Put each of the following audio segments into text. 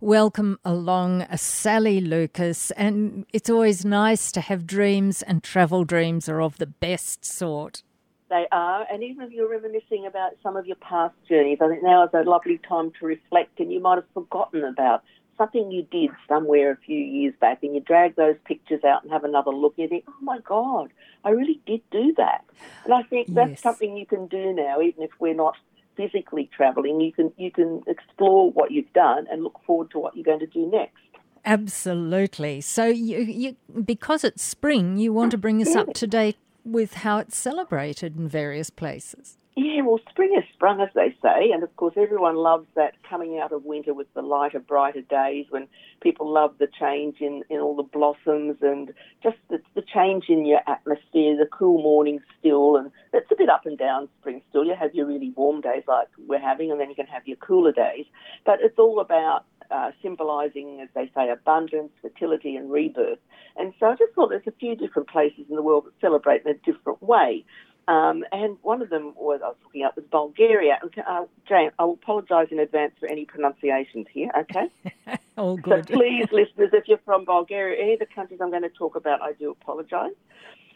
welcome along a Sally Lucas. And it's always nice to have dreams, and travel dreams are of the best sort. They are, and even if you're reminiscing about some of your past journeys, I think now is a lovely time to reflect, and you might have forgotten about something you did somewhere a few years back, and you drag those pictures out and have another look, and you think, oh my God, I really did do that. And I think that's Yes. something you can do now, even if we're not physically travelling. You can you can explore what you've done and look forward to what you're going to do next. Absolutely. So, you, you, because it's spring, you want to bring us up to date with how it's celebrated in various places. Well, spring has sprung, as they say, and of course, everyone loves that coming out of winter with the lighter, brighter days when people love the change in, in all the blossoms and just the, the change in your atmosphere, the cool mornings still, and it's a bit up and down spring still. You have your really warm days like we're having, and then you can have your cooler days, but it's all about uh, symbolising, as they say, abundance, fertility, and rebirth. And so I just thought there's a few different places in the world that celebrate in a different way. Um, and one of them was I was looking up was Bulgaria. Uh, Jane, I will apologise in advance for any pronunciations here. Okay, All so please, listeners, if you're from Bulgaria, any of the countries I'm going to talk about, I do apologise.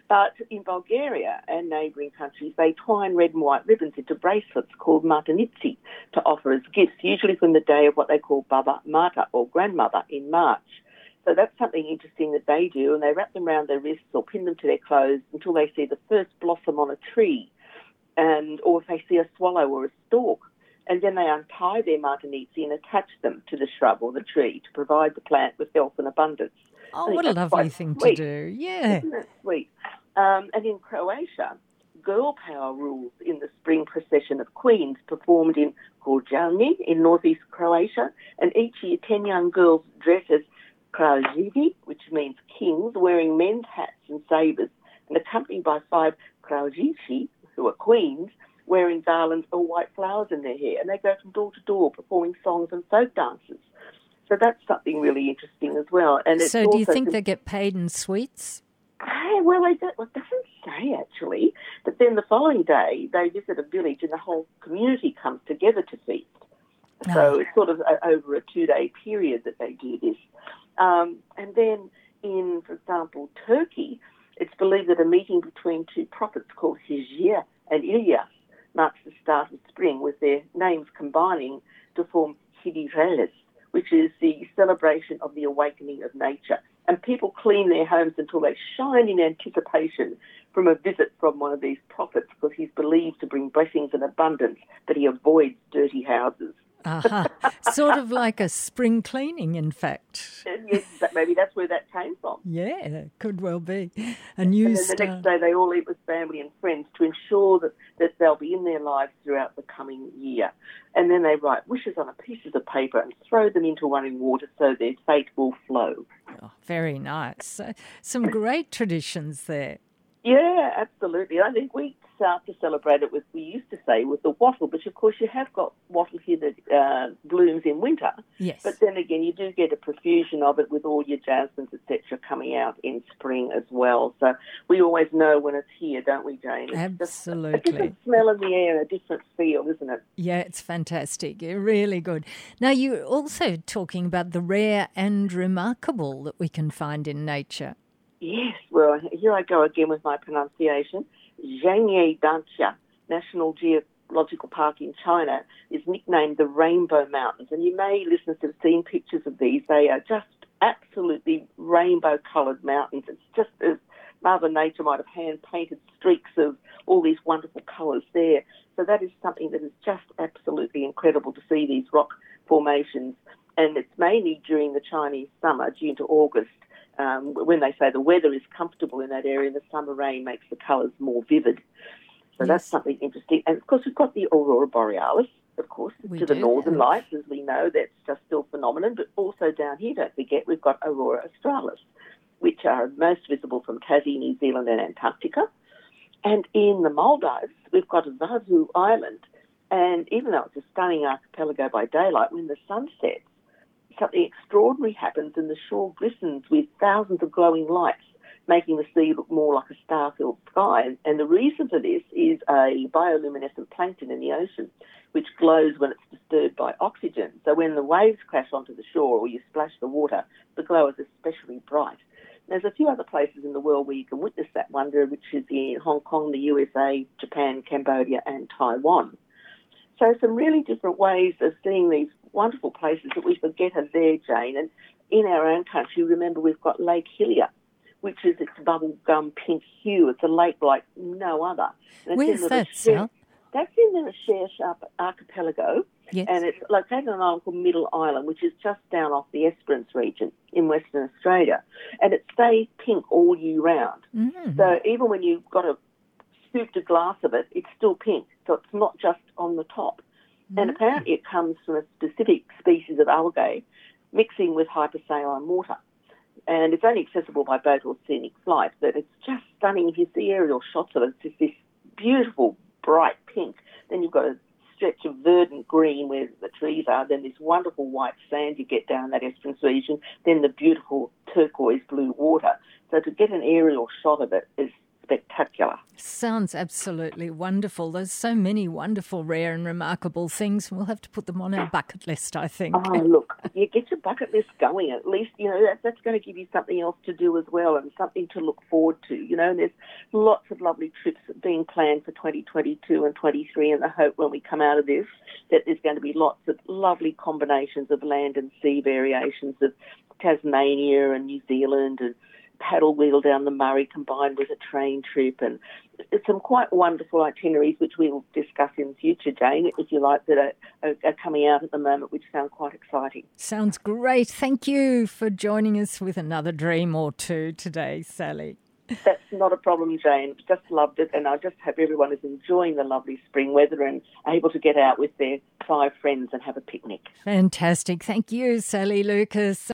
But in Bulgaria and neighbouring countries, they twine red and white ribbons into bracelets called martenitsi to offer as gifts, usually from the day of what they call Baba Marta or grandmother in March. So that's something interesting that they do, and they wrap them around their wrists or pin them to their clothes until they see the first blossom on a tree, and or if they see a swallow or a stork, and then they untie their martenitsi and attach them to the shrub or the tree to provide the plant with health and abundance. Oh, what a lovely thing sweet. to do. Yeah. Isn't that sweet? Um, and in Croatia, girl power rules in the spring procession of queens performed in Gorjani in northeast Croatia. And each year, 10 young girls dress as kraljevi, which means kings, wearing men's hats and sabres, and accompanied by five kraljici, who are queens, wearing garlands or white flowers in their hair. And they go from door to door performing songs and folk dances. So that's something really interesting as well. And it's So, do you think they get paid in sweets? Hey, well, they don't, well, it doesn't say actually. But then the following day, they visit a village and the whole community comes together to feast. So it's sort of over a two day period that they do this. Um, and then in, for example, Turkey, it's believed that a meeting between two prophets called Hijir and Ilyas marks the start of spring, with their names combining to form Hidrellez, which is the celebration of the awakening of nature. And people clean their homes until they shine in anticipation from a visit from one of these prophets, because he's believed to bring blessings and abundance, but he avoids dirty houses. Aha. sort of like a spring cleaning, in fact. Uh, yes, that, maybe that's where that came from. Yeah, could well be. A new And then the next day, they all eat with family and friends to ensure that, that they'll be in their lives throughout the coming year. And then they write wishes on a pieces of paper and throw them into running water so their fate will flow. Oh, very nice. So, some great traditions there. Yeah, absolutely. I think we start to celebrate it with, we used to say, with the wattle, but of course you have got wattle here that uh, blooms in winter. Yes. But then again, you do get a profusion of it with all your jasmines, etc., coming out in spring as well. So we always know when it's here, don't we, Jane? It's just a Absolutely. different smell in the air, a different feel, isn't it? Yeah, it's fantastic. Really good. Now, you're also talking about the rare and remarkable that we can find in nature. Yes, well, here I go again with my pronunciation. Zhangye Danxia National Geological Park in China is nicknamed the Rainbow Mountains. And you may, listeners, have seen pictures of these. They are just absolutely rainbow coloured mountains. It's just as Mother Nature might have hand painted streaks of all these wonderful colours there. So that is something that is just absolutely incredible to see these rock formations. And it's mainly during the Chinese summer, June to August, um, when they say the weather is comfortable in that area, the summer rain makes the colours more vivid. So that's something interesting. And of course, we've got the aurora borealis, of course, We to the northern have. lights, as we know. That's just still phenomenon. But also down here, don't forget, we've got aurora australis, which are most visible from Tassie, New Zealand, and Antarctica. And in the Maldives, we've got Vaadhoo Island. And even though it's a stunning archipelago by daylight, when the sun sets, something extraordinary happens and the shore glistens with thousands of glowing lights making the sea look more like a star-filled sky. And the reason for this is a bioluminescent plankton in the ocean, which glows when it's disturbed by oxygen. So when the waves crash onto the shore or you splash the water, the glow is especially bright. There's a few other places in the world where you can witness that wonder, which is in Hong Kong, the USA, Japan, Cambodia, and Taiwan. So some really different ways of seeing these wonderful places that we forget are there, Jane. And in our own country, remember we've got Lake Hillier, which is its bubblegum pink hue. It's a lake like no other. Where's that, Sal? That's in the Recherche Archipelago. Yes. And it's located on an island called Middle Island, which is just down off the Esperance region in Western Australia. And it stays pink all year round. Mm. So even when you've got a scooped a glass of it, it's still pink. So it's not just on the top. Mm. And apparently it comes from a specific species of algae mixing with hypersaline water. And it's only accessible by boat or scenic flight, but it's just stunning. If you see aerial shots of it, it's just this beautiful, bright pink. Then you've got a stretch of verdant green where the trees are, then this wonderful white sand you get down that Esperance region, then the beautiful turquoise blue water. So to get an aerial shot of it is spectacular. Sounds absolutely wonderful. There's so many wonderful, rare, and remarkable things. We'll have to put them on our bucket list, I think. Oh, look, you get your bucket list going. At least, you know, that, that's going to give you something else to do as well and something to look forward to. You know, and there's lots of lovely trips being planned for 2022 and 23, and I hope when we come out of this that there's going to be lots of lovely combinations of land and sea variations of Tasmania and New Zealand and paddle wheel down the Murray combined with a train trip and some quite wonderful itineraries which we'll discuss in future, Jane, if you like, that are, are, are, coming out at the moment, which sound quite exciting. Sounds great. Thank you for joining us with another dream or two today, Sally. That's not a problem, Jane. Just loved it, and I just hope everyone is enjoying the lovely spring weather and able to get out with their five friends and have a picnic. Fantastic. Thank you, Sally Lucas.